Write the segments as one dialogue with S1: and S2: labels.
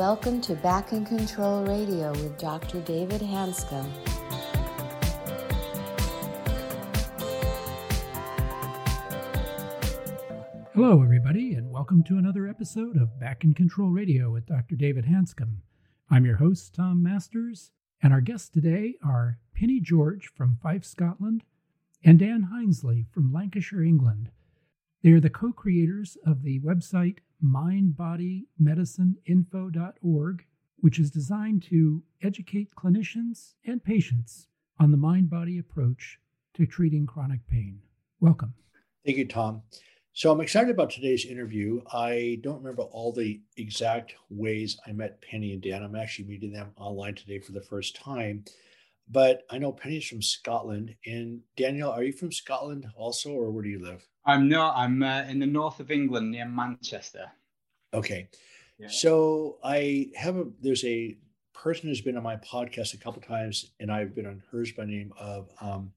S1: welcome to Back in Control Radio with Dr. David Hanscom.
S2: Hello, everybody, and welcome to another episode of Back in Control Radio with Dr. David Hanscom. I'm your host, Tom Masters, and our guests today are Penny George from Fife, Scotland, and Dan Hindsley from Lancashire, England. They are the co creators of the website mindbodymedicineinfo.org, which is designed to educate clinicians and patients on the mind body approach to treating chronic pain. Welcome.
S3: Thank you, Tom. So I'm excited about today's interview. I don't remember all the exact ways I met Penny and Dan. I'm actually meeting them online today for the first time. But I know Penny's from Scotland. And Daniel, are you from Scotland also, or where do you live?
S4: I'm not. I'm uh, in the north of England near Manchester.
S3: Okay. Yeah. So I have a, there's a person who's been on my podcast a couple times, and I've been on hers by name of um,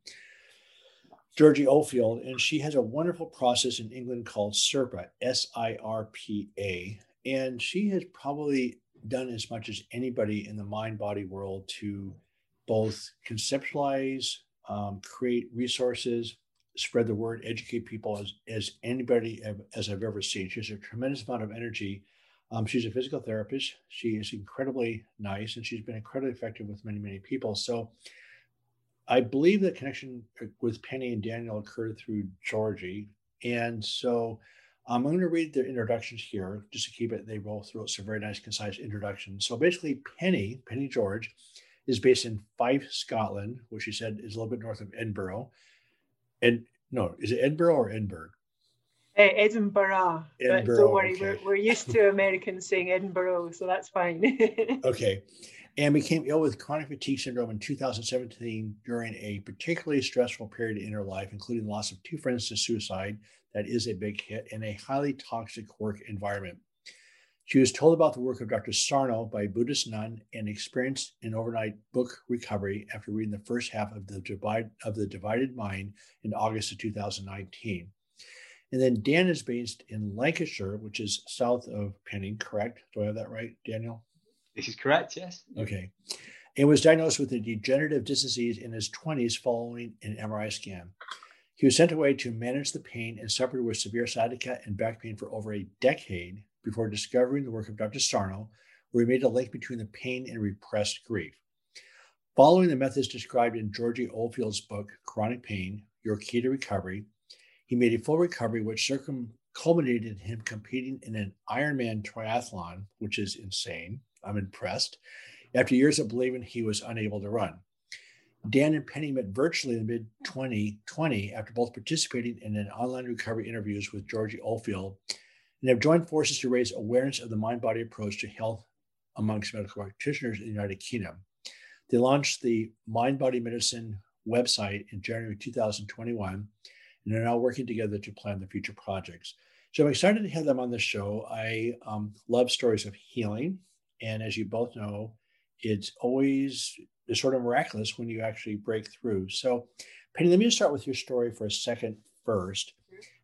S3: Georgie Oldfield, and she has a wonderful process in England called SIRPA, S I R P A. And she has probably done as much as anybody in the mind body world to both conceptualize, um, create resources, spread the word, educate people as, as anybody as I've ever seen. She has a tremendous amount of energy. Um, she's a physical therapist. She is incredibly nice and she's been incredibly effective with many, many people. So I believe the connection with Penny and Daniel occurred through Georgie. And so um, I'm going to read their introductions here just to keep it. They both wrote some very nice, concise introductions. So basically, Penny, Penny George, is based in Fife, Scotland, which she said is a little bit north of Edinburgh. And no, is it Edinburgh or Edinburgh?
S5: Edinburgh. Edinburgh. But don't worry, okay. we're, we're used to Americans saying Edinburgh, so that's fine.
S3: okay. And became ill with chronic fatigue syndrome in 2017 during a particularly stressful period in her life, including the loss of two friends to suicide. That is a big hit in a highly toxic work environment. She was told about the work of Dr. Sarno by a Buddhist nun and experienced an overnight book recovery after reading the first half of the divide of the Divided Mind in August of 2019. And then Dan is based in Lancashire, which is south of Penning, correct? Do I have that right, Daniel?
S4: This is correct, yes.
S3: Okay. And was diagnosed with a degenerative disc disease in his 20s following an MRI scan. He was sent away to manage the pain and suffered with severe sciatica and back pain for over a decade before discovering the work of Dr. Sarno, where he made a link between the pain and repressed grief. Following the methods described in Georgie Oldfield's book, Chronic Pain Your Key to Recovery, he made a full recovery, which circum- culminated in him competing in an Ironman triathlon, which is insane. I'm impressed. After years of believing he was unable to run. Dan and Penny met virtually in mid 2020 after both participating in an online recovery interviews with Georgie Oldfield and have joined forces to raise awareness of the mind body approach to health amongst medical practitioners in the United Kingdom. They launched the Mind Body Medicine website in January 2021 and are now working together to plan the future projects. So I'm excited to have them on the show. I um, love stories of healing. And as you both know, it's always it's sort of miraculous when you actually break through. So, Penny, let me just start with your story for a second first.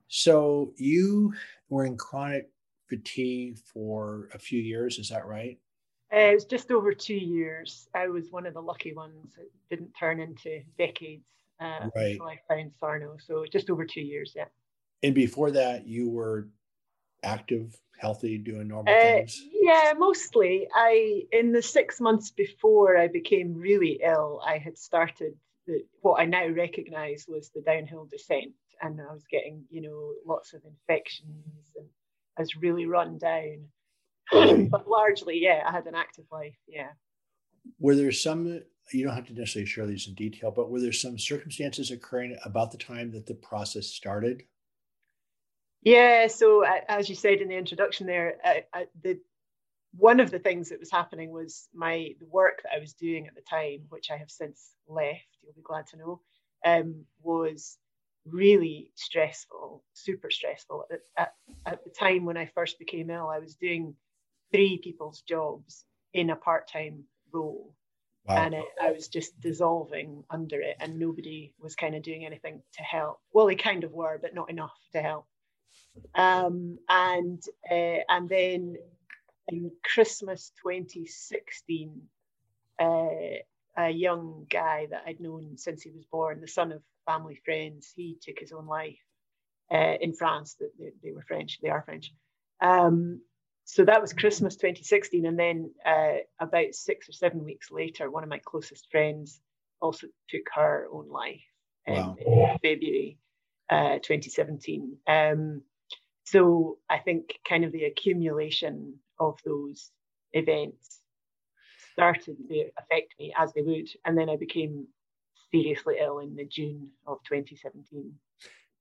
S3: So you were in chronic fatigue for a few years, is that right?
S5: Uh, it was just over two years. I was one of the lucky ones. It didn't turn into decades uh, right. until I found Sarno. So just over two years, yeah.
S3: And before that, you were active, healthy, doing normal
S5: uh,
S3: things?
S5: Yeah, mostly. I in the six months before I became really ill, I had started the, what I now recognise was the downhill descent and I was getting, you know, lots of infections and I was really run down. but largely, yeah, I had an active life. Yeah.
S3: Were there some, you don't have to necessarily share these in detail, but were there some circumstances occurring about the time that the process started?
S5: Yeah. So, as you said in the introduction there, I, I, the one of the things that was happening was my the work that I was doing at the time, which I have since left. You'll be glad to know, um, was really stressful, super stressful. At, at, at, the time when I first became ill, I was doing three people's jobs in a part time role. Wow. And it, I was just dissolving under it, and nobody was kind of doing anything to help. Well, they kind of were, but not enough to help. Um, and uh, and then in Christmas 2016, uh, a young guy that I'd known since he was born, the son of family friends, he took his own life uh, in France. They, they, were French, they are French. Um, so that was Christmas 2016. And then uh, about six or seven weeks later, one of my closest friends also took her own life wow. in February uh, 2017. Um, so I think kind of the accumulation of those events started to affect me as they would. And then I became seriously ill in the June of 2017.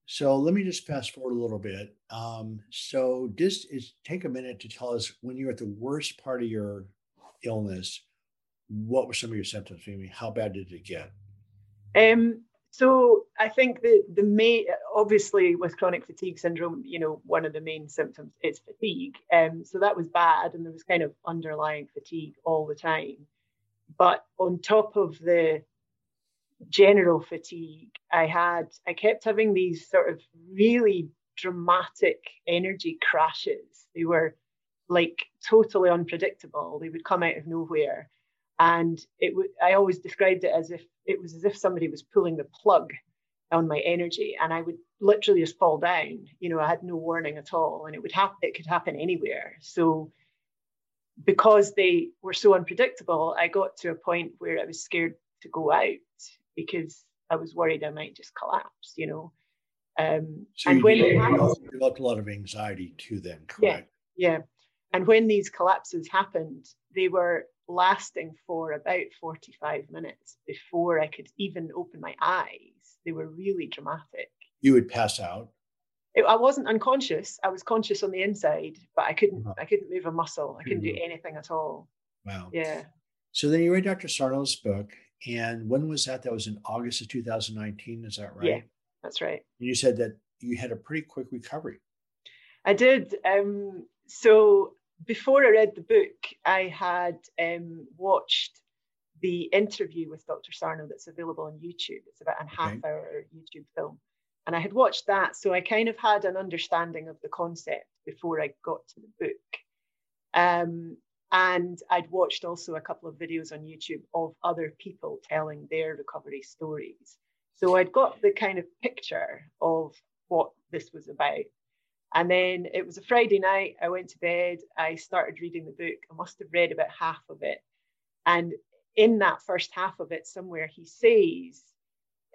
S3: So let me just fast forward a little bit. Um, so just is take a minute to tell us when you're at the worst part of your illness, what were some of your symptoms? I mean, how bad did it get?
S5: Um, so I think the the main, obviously, with chronic fatigue syndrome, you know, one of the main symptoms is fatigue. Um, so that was bad, and there was kind of underlying fatigue all the time. But on top of the general fatigue, I had I kept having these sort of really dramatic energy crashes. They were like totally unpredictable. They would come out of nowhere and it w- I always described it as if it was as if somebody was pulling the plug on my energy and I would literally just fall down. You know, I had no warning at all and it would happen it could happen anywhere. So because they were so unpredictable, I got to a point where I was scared to go out because I was worried I might just collapse, you know. Um,
S3: so and when you developed a lot of anxiety too then,
S5: correct? Yeah, yeah. And when these collapses happened, they were lasting for about 45 minutes before I could even open my eyes. They were really dramatic.
S3: You would pass out.
S5: It, I wasn't unconscious. I was conscious on the inside, but I couldn't. Uh-huh. I couldn't move a muscle. I couldn't do anything at all.
S3: Wow.
S5: Yeah.
S3: So then you read Dr. Sarno's book, and when was that? That was in August of 2019. Is that right?
S5: Yeah, that's right.
S3: And you said that you had a pretty quick recovery.
S5: I did. Um, so before I read the book, I had um, watched the interview with Dr. Sarno that's available on YouTube. It's about a okay. half hour YouTube film. And I had watched that. So I kind of had an understanding of the concept before I got to the book. Um, and I'd watched also a couple of videos on YouTube of other people telling their recovery stories. So I'd got the kind of picture of what this was about. And then it was a Friday night. I went to bed. I started reading the book. I must have read about half of it. And in that first half of it, somewhere he says,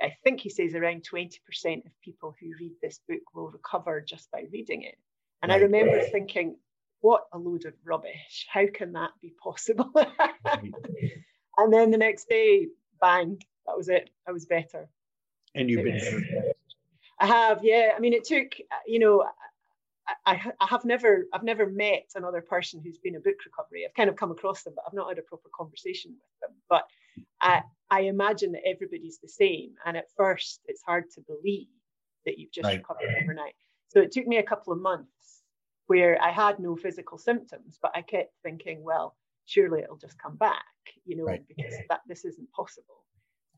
S5: I think he says around 20% of people who read this book will recover just by reading it. And. I remember thinking, what a load of rubbish. How can that be possible? and then the next day, bang, that was it. I was better.
S3: And you've been better.
S5: I have, yeah. I mean, it took, you know, I, I have never I've never met another person who's been a book recovery. I've kind of come across them, but I've not had a proper conversation with them. But I, I imagine that everybody's the same. And at first, it's hard to believe that you've just right. recovered overnight. So it took me a couple of months where I had no physical symptoms, but I kept thinking, well, surely it'll just come back, you know, right. because that this isn't possible.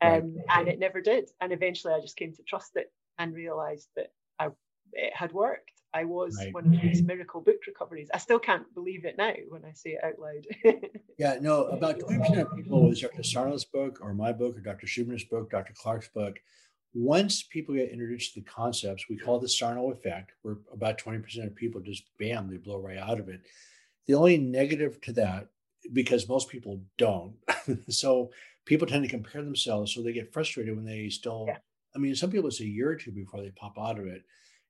S5: Um, right. And it never did. And eventually, I just came to trust it and realized that I, it had worked I was right. one of these miracle book recoveries. I still can't believe it now when I say it out loud.
S3: yeah, no, about 20% of people with Dr. Sarno's book or my book or Dr. Schubiner's book, Dr. Clarke's book, once people get introduced to the concepts, we call the Sarno effect, where about 20% of people just bam, they blow right out of it. The only negative to that, because most people don't, so people tend to compare themselves, so they get frustrated when they still, yeah. I mean, some people it's a year or two before they pop out of it.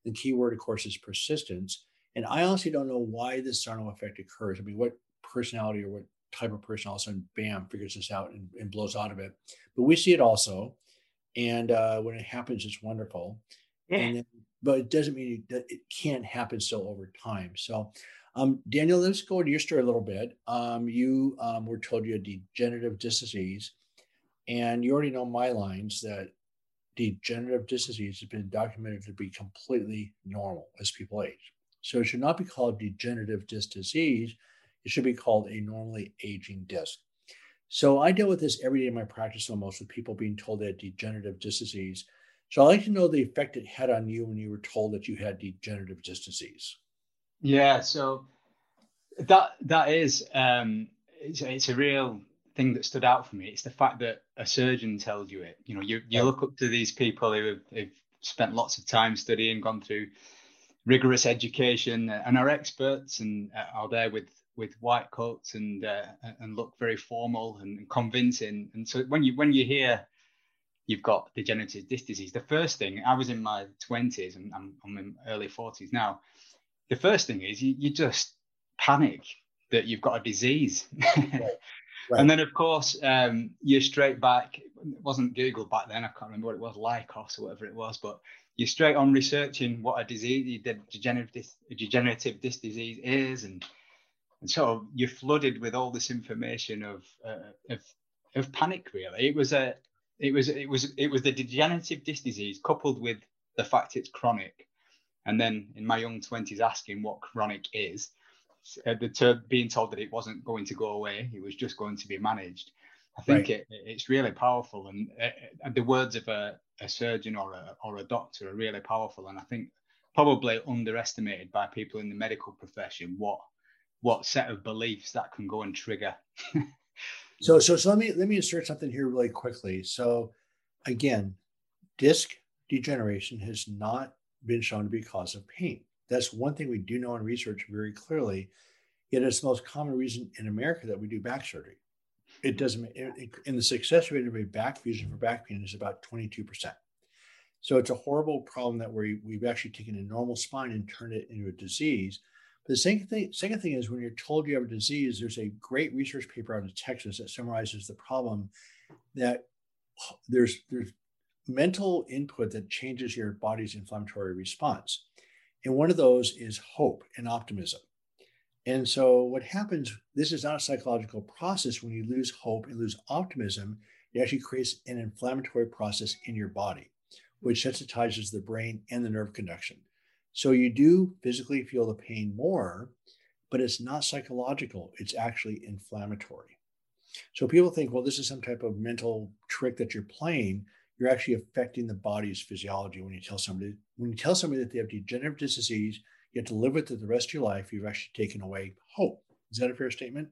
S3: The key word, of course, is persistence. And I honestly don't know why this Sarno effect occurs. I mean, what personality or what type of person all of a sudden, bam, figures this out and, and blows out of it. But we see it also. And uh, when it happens, it's wonderful. Yeah. Then, but it doesn't mean that it can't happen still over time. So, um, Daniel, let's go to your story a little bit. Um, you um, were told you had degenerative disc disease, and you already know my lines that degenerative disc disease has been documented to be completely normal as people age. So it should not be called degenerative disc disease. It should be called a normally aging disc. So I deal with this every day in my practice almost with people being told they had degenerative disc disease. So I'd like to know the effect it had on you when you were told that you had degenerative disc disease.
S4: Yeah. So That that is um, it's, it's a real thing that stood out for me. It's the fact that a surgeon tells you it. You know, you you look up to these people who have, have spent lots of time studying, gone through rigorous education, and are experts and are there with with white coats and uh, and look very formal and convincing. And so when you when you hear you've got degenerative disc disease, the first thing I was in my twenties and I'm, I'm in early forties now. The first thing is you, you just panic that you've got a disease. Right. Right. And then, of course, um, you're straight back. It wasn't Google back then. I can't remember what it was, Lycos or whatever it was. But you're straight on researching what a disease, the degenerative, degenerative disc disease is, and and so you're flooded with all this information of uh, of of panic. Really, it was a it was it was it was the degenerative disc disease coupled with the fact it's chronic, and then in my young twenties asking what chronic is, uh, the to being told that it wasn't going to go away, it was just going to be managed. I think right. it, it's really powerful, and, uh, uh, the words of a, a surgeon or a or a doctor are really powerful, and I think probably underestimated by people in the medical profession what what set of beliefs that can go and trigger.
S3: so, so, so let me let me insert something here really quickly. So, again, disc degeneration has not been shown to be a cause of pain. That's one thing we do know in research very clearly. Yet it's the most common reason in America that we do back surgery. It doesn't, in the success rate of a back fusion for back pain is about 22%. So it's a horrible problem that we, we've actually taken a normal spine and turned it into a disease the second thing, second thing is when you're told you have a disease, there's a great research paper out of Texas that summarizes the problem that there's there's mental input that changes your body's inflammatory response. And one of those is hope and optimism. And so what happens, this is not a psychological process. When you lose hope and lose optimism, it actually creates an inflammatory process in your body, which sensitizes the brain and the nerve conduction. So you do physically feel the pain more, but it's not psychological, it's actually inflammatory. So people think, well, this is some type of mental trick that you're playing. You're actually affecting the body's physiology when you tell somebody when you tell somebody that they have degenerative disc disease, you have to live with it the rest of your life. You've actually taken away hope. Is that a fair statement?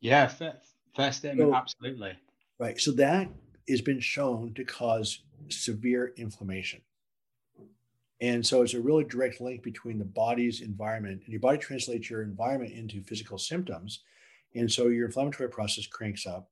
S4: Yeah, fair, fair statement. So, absolutely.
S3: Right. So that has been shown to cause severe inflammation. And so it's a really direct link between the body's environment and your body translates your environment into physical symptoms. And so your inflammatory process cranks up.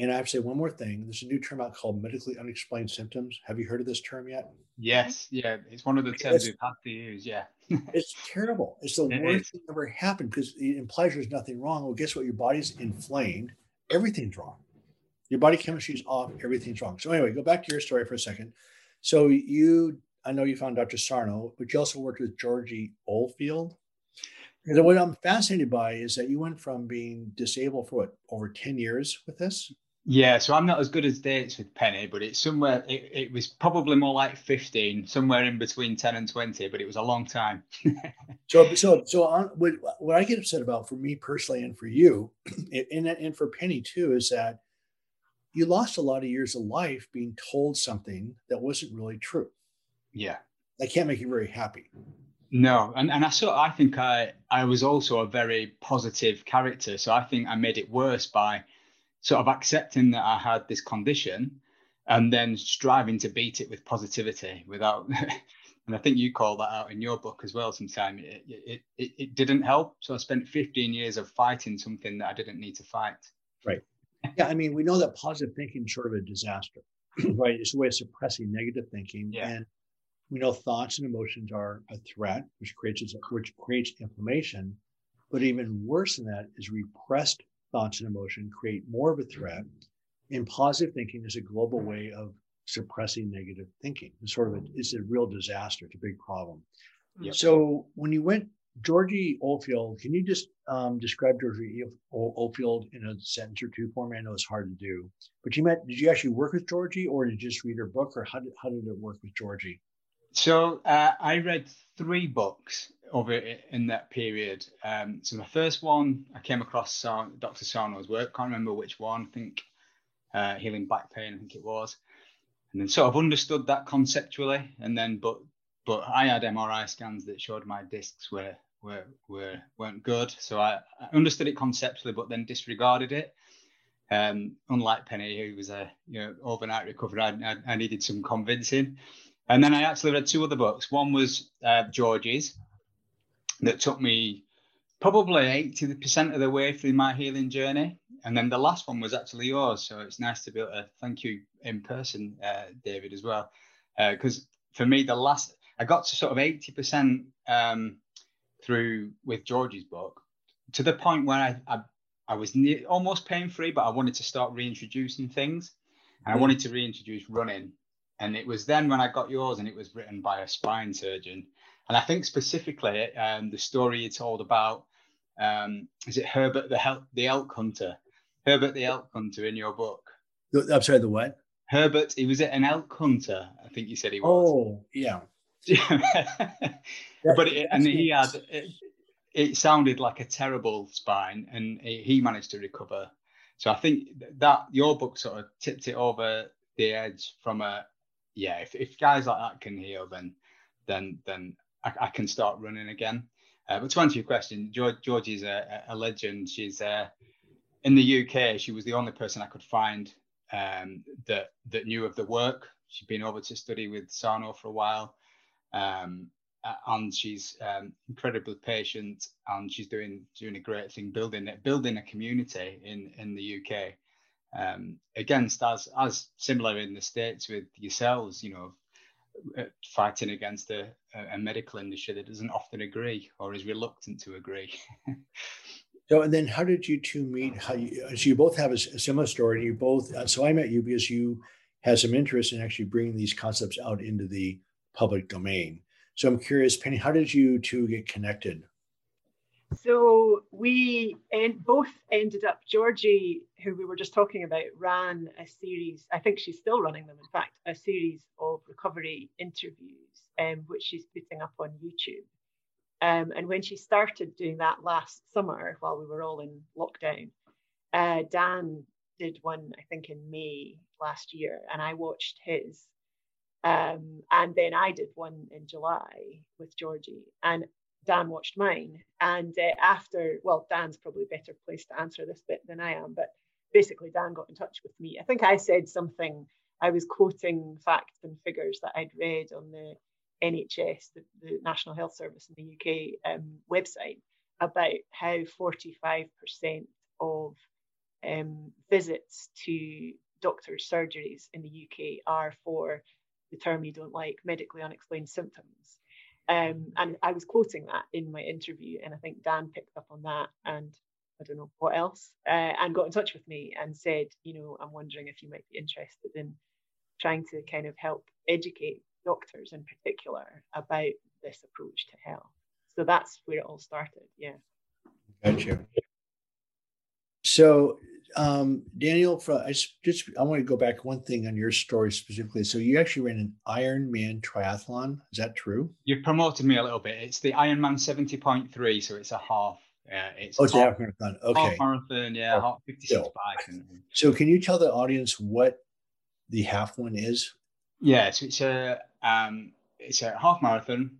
S3: And I have to say one more thing. There's a new term out called medically unexplained symptoms. Have you heard of this term yet?
S4: Yes. Yeah. It's one of the terms we've had to use. Yeah.
S3: it's terrible. It's the it worst is. thing ever happened because it implies there's nothing wrong. Well, guess what? Your body's inflamed. Everything's wrong. Your body chemistry is off. Everything's wrong. So anyway, go back to your story for a second. So you I know you found Dr. Sarno, but you also worked with Georgie Oldfield. And what I'm fascinated by is that you went from being disabled for what over 10 years with this?
S4: Yeah, so I'm not as good as dates with Penny, but it's somewhere, it, it was probably more like 15, somewhere in between 10 and 20, but it was a long time.
S3: so, so, so on, what, what I get upset about for me personally and for you, and, and for Penny too, is that you lost a lot of years of life being told something that wasn't really true.
S4: Yeah.
S3: That can't make you very happy.
S4: No, and, and I sort I think I I was also a very positive character. So I think I made it worse by sort of accepting that I had this condition and then striving to beat it with positivity without and I think you call that out in your book as well sometime. It, it, it, it didn't help. So I spent 15 years of fighting something that I didn't need to fight.
S3: Right. Yeah, I mean, we know that positive thinking is sort of a disaster, right? It's a way of suppressing negative thinking. Yeah. And we know thoughts and emotions are a threat, which creates which creates inflammation. But even worse than that is repressed thoughts and emotion create more of a threat. And positive thinking is a global way of suppressing negative thinking. It's sort of a, it's a real disaster. It's a big problem. Yep. So when you went Georgie Oldfield, can you just um, describe Georgie Oldfield in a sentence or two for me? I know it's hard to do, but you met, did you actually work with Georgie or did you just read her book or how did, how did it work with Georgie?
S4: So uh, I read three books over in that period. Um, so my first one I came across Dr. Sarno's work. Can't remember which one. I think uh, healing back pain. I think it was. And then sort of understood that conceptually. And then, but but I had MRI scans that showed my discs were were, were weren't good. So I, I understood it conceptually, but then disregarded it. Um, unlike Penny, who was a you know overnight recovery, I, I, I, needed some convincing. And then I actually read two other books. One was uh, George's, that took me probably 80% of the way through my healing journey. And then the last one was actually yours. So it's nice to be able to thank you in person, uh, David, as well. Because uh, for me, the last, I got to sort of 80% um, through with George's book to the point where I, I, I was near, almost pain free, but I wanted to start reintroducing things. And I mm. wanted to reintroduce running. And it was then when I got yours, and it was written by a spine surgeon. And I think specifically um, the story you told about um, is it Herbert the, the elk hunter? Herbert the elk hunter in your book.
S3: I'm sorry, the what?
S4: Herbert, he was an elk hunter. I think you said he was.
S3: Oh, yeah.
S4: but it, and he had it, it, sounded like a terrible spine, and he managed to recover. So I think that your book sort of tipped it over the edge from a yeah. If, if guys like that can heal, then then then I, I can start running again. Uh, but to answer your question, George, George is a, a legend. She's uh, in the UK. She was the only person I could find um, that that knew of the work. She'd been over to study with Sarno for a while, um, and she's um, incredibly patient. And she's doing doing a great thing, building building a community in in the UK. Um, against as as similar in the states with yourselves, you know, uh, fighting against a, a medical industry that doesn't often agree or is reluctant to agree.
S3: so, and then how did you two meet? How you, so you both have a, a similar story. You both, uh, so I met you because you had some interest in actually bringing these concepts out into the public domain. So I'm curious, Penny, how did you two get connected?
S5: So we en- both ended up, Georgie, who we were just talking about, ran a series, I think she's still running them, in fact, a series of recovery interviews, um, which she's putting up on YouTube. Um, and when she started doing that last summer while we were all in lockdown, uh, Dan did one, I think, in May last year, and I watched his. Um, and then I did one in July with Georgie. And Dan watched mine. And uh, after, well, Dan's probably better placed to answer this bit than I am, but basically, Dan got in touch with me. I think I said something, I was quoting facts and figures that I'd read on the NHS, the, the National Health Service in the UK um, website, about how 45% of um, visits to doctors' surgeries in the UK are for the term you don't like, medically unexplained symptoms. Um, and I was quoting that in my interview, and I think Dan picked up on that and I don't know what else, uh, and got in touch with me and said, you know, I'm wondering if you might be interested in trying to kind of help educate doctors in particular about this approach to health. So that's where it all started. Yeah.
S3: Gotcha. So um, Daniel, for, I just, I want to go back one thing on your story specifically. So you actually ran an Ironman triathlon. Is that true?
S4: You've promoted me a little bit. It's the Ironman 70.3, so it's a half. Uh, it's
S3: oh, it's half, marathon. Okay.
S4: Half marathon, yeah, oh, half 56 bike.
S3: So can you tell the audience what the half one is?
S4: Yeah, so it's a um, it's a half marathon,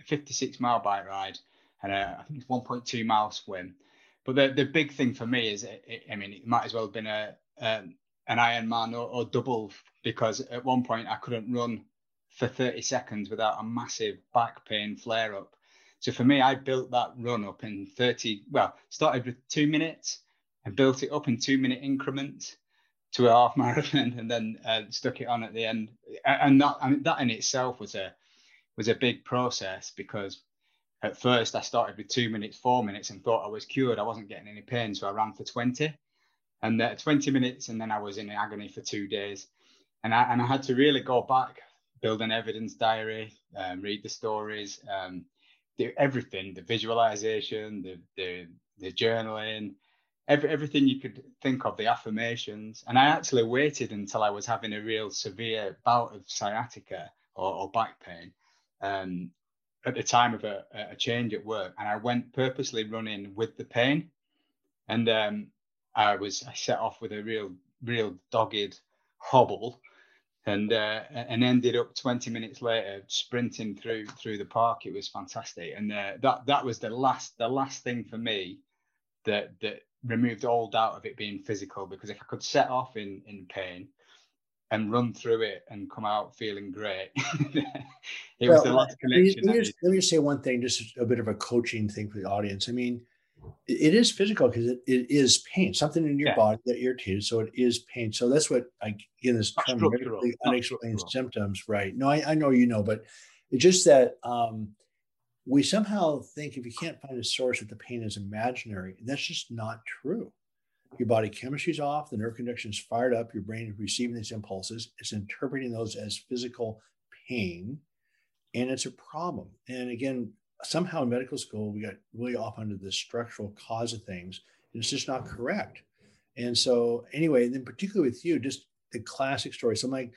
S4: a 56 mile bike ride, and a, I think it's 1.2 mile swim. But the the big thing for me is, it, it, I mean, it might as well have been a um, an Ironman or, or double because at one point I couldn't run for 30 seconds without a massive back pain flare up. So for me, I built that run up in 30. Well, started with two minutes and built it up in two minute increments to a half marathon, and then uh, stuck it on at the end. And that I mean, that in itself was a was a big process because at first I started with two minutes, four minutes, and thought I was cured. I wasn't getting any pain, so I ran for 20, and uh, 20 minutes, and then I was in agony for two days, and I and I had to really go back, build an evidence diary, um, read the stories, um, do everything, the visualization, the the the journaling, every, everything you could think of, the affirmations, and I actually waited until I was having a real severe bout of sciatica or, or back pain. Um, at the time of a, a change at work, and I went purposely running with the pain, and um, I was I set off with a real real dogged hobble, and uh, and ended up 20 minutes later sprinting through through the park. It was fantastic, and uh, that that was the last the last thing for me that that removed all doubt of it being physical. Because if I could set off in in pain and run through it and come out feeling great, it well, was the last connection.
S3: Let me, just, let me just say one thing, just a bit of a coaching thing for the audience. I mean it is physical because it, it is pain, something in your yeah. body that irritated. So it is pain. So that's what I in this term unexplained symptoms, right? No, I, I know you know, but it's just that um, we somehow think if you can't find a source that the pain is imaginary, that's just not true. Your body chemistry is off, the nerve conduction is fired up, your brain is receiving these impulses, it's interpreting those as physical pain, and it's a problem. And again, somehow in medical school, we got really off onto the structural cause of things, and it's just not correct. And so, anyway, then particularly with you, just the classic story. So, Mike,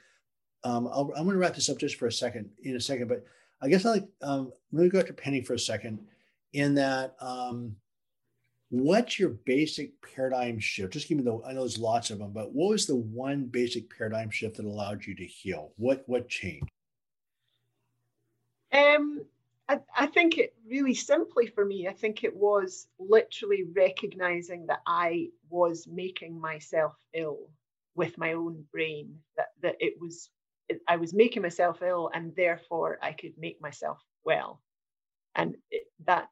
S3: um, i am going to wrap this up just for a second, in a second, but I guess I like um, let me go to Penny for a second. In that, um, what's your basic paradigm shift? Just give me the. I know there's lots of them, but what was the one basic paradigm shift that allowed you to heal? What what changed?
S5: Um, I, I think it really simply for me, I think it was literally recognizing that I was making myself ill with my own brain, that, that it was, I was making myself ill and therefore I could make myself well. And it, that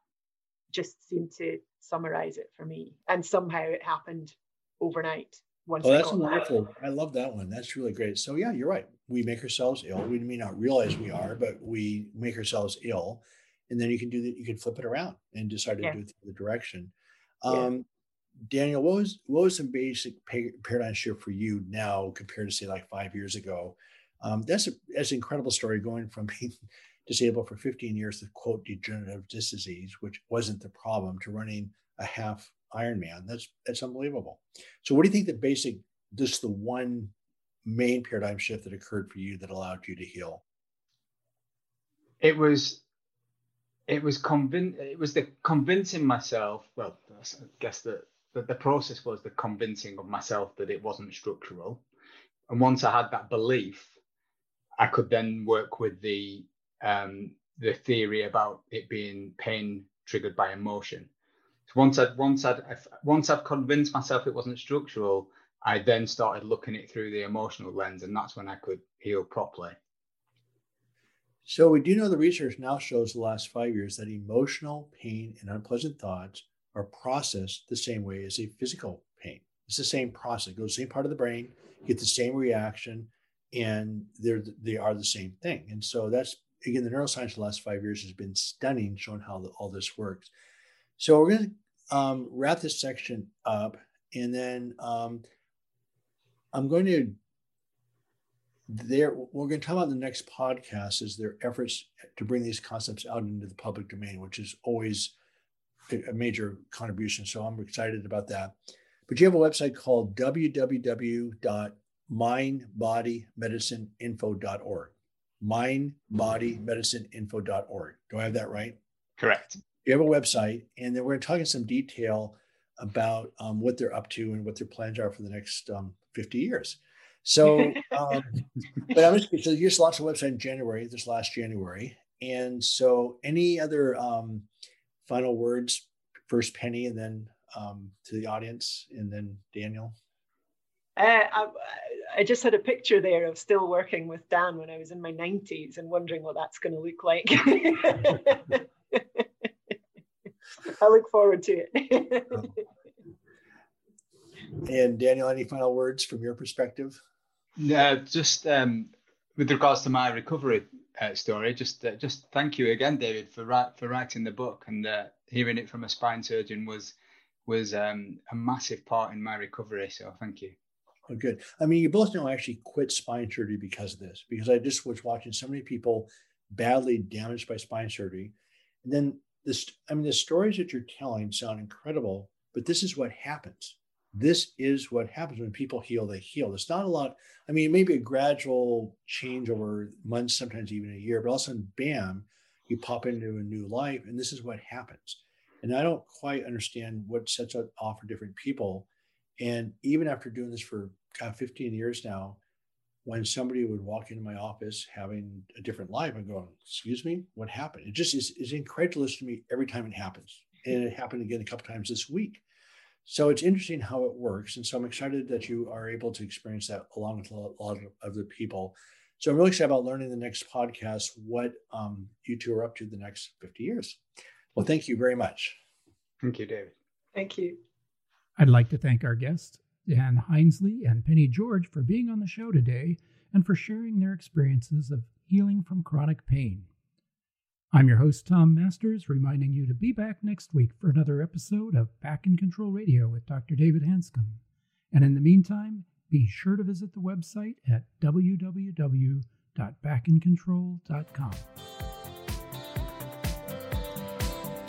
S5: just seemed to summarize it for me. And somehow it happened overnight.
S3: Once oh, that's wonderful. That. I love that one. That's really great. So yeah, you're right. We make ourselves ill. We may not realize we are, but we make ourselves ill. And then you can do that. You can flip it around and decide to yeah. do it the other direction. Um, yeah. Daniel, what was what was some basic paradigm shift for you now compared to say like five years ago? Um, that's a that's an incredible story going from being disabled for 15 years with quote degenerative disc disease, which wasn't the problem, to running a half Ironman. That's that's unbelievable. So, what do you think the basic, just the one main paradigm shift that occurred for you that allowed you to heal?
S4: It was, it was convin- It was the convincing myself. Well, I guess that the, the process was the convincing of myself that it wasn't structural. And once I had that belief, I could then work with the um, the theory about it being pain triggered by emotion So once I'd once I'd once I've convinced myself it wasn't structural, I then started looking it through the emotional lens, and that's when I could heal properly.
S3: So we do know the research now shows the last five years that emotional pain and unpleasant thoughts are processed the same way as a physical pain. It's the same process. It goes the same part of the brain, get the same reaction, and they're they are the same thing. And so that's again the neuroscience the last five years has been stunning, showing how the, all this works. So we're going to um, wrap this section up, and then um, I'm going to there we're going to talk about the next podcast is their efforts to bring these concepts out into the public domain, which is always a major contribution. So I'm excited about that. But you have a website called www.mindbodymedicineinfo.org. Mindbodymedicineinfo.org. Do I have that right?
S4: Correct
S3: you have a website, and then we're going to talk in some detail about um, what they're up to and what their plans are for the next um, 50 years. So, um, but I'm just, so you just launched a website in January, this last January. And so, any other um, final words? First, Penny, and then um, to the audience, and then Daniel.
S5: Uh, I, I, just had a picture there of still working with Dan when I was in my 90s and wondering what that's going to look like. I look forward to it.
S3: and Daniel, any final words from your perspective?
S4: Yeah, just um, with regards to my recovery uh, story, just uh, just thank you again, David, for for writing the book and uh, hearing it from a spine surgeon was was um, a massive part in my recovery. So thank you.
S3: Oh, good. I mean, you both know I actually quit spine surgery because of this, because I just was watching so many people badly damaged by spine surgery. And then this i mean the stories that you're telling sound incredible but this is what happens this is what happens when people heal they heal it's not a lot i mean it may be a gradual change over months sometimes even a year but all of a sudden bam you pop into a new life and this is what happens and i don't quite understand what sets it off for different people and even after doing this for God, 15 years now when somebody would walk into my office having a different life and going, excuse me, what happened? It just is, is incredulous to me every time it happens. And it happened again a couple times this week. So it's interesting how it works. And so I'm excited that you are able to experience that along with a lot of other people. So I'm really excited about learning the next podcast what um, you two are up to the next 50 years. Well, thank you very much.
S4: Thank you, David.
S5: Thank you.
S2: I'd like to thank our guests, Dan Hindsley and Penny George, for being on the show today and for sharing their experiences of healing from chronic pain. I'm your host, Tom Masters, reminding you to be back next week for another episode of Back in Control Radio with Dr. David Hanscom. And in the meantime, be sure to visit the website at www.backincontrol.com.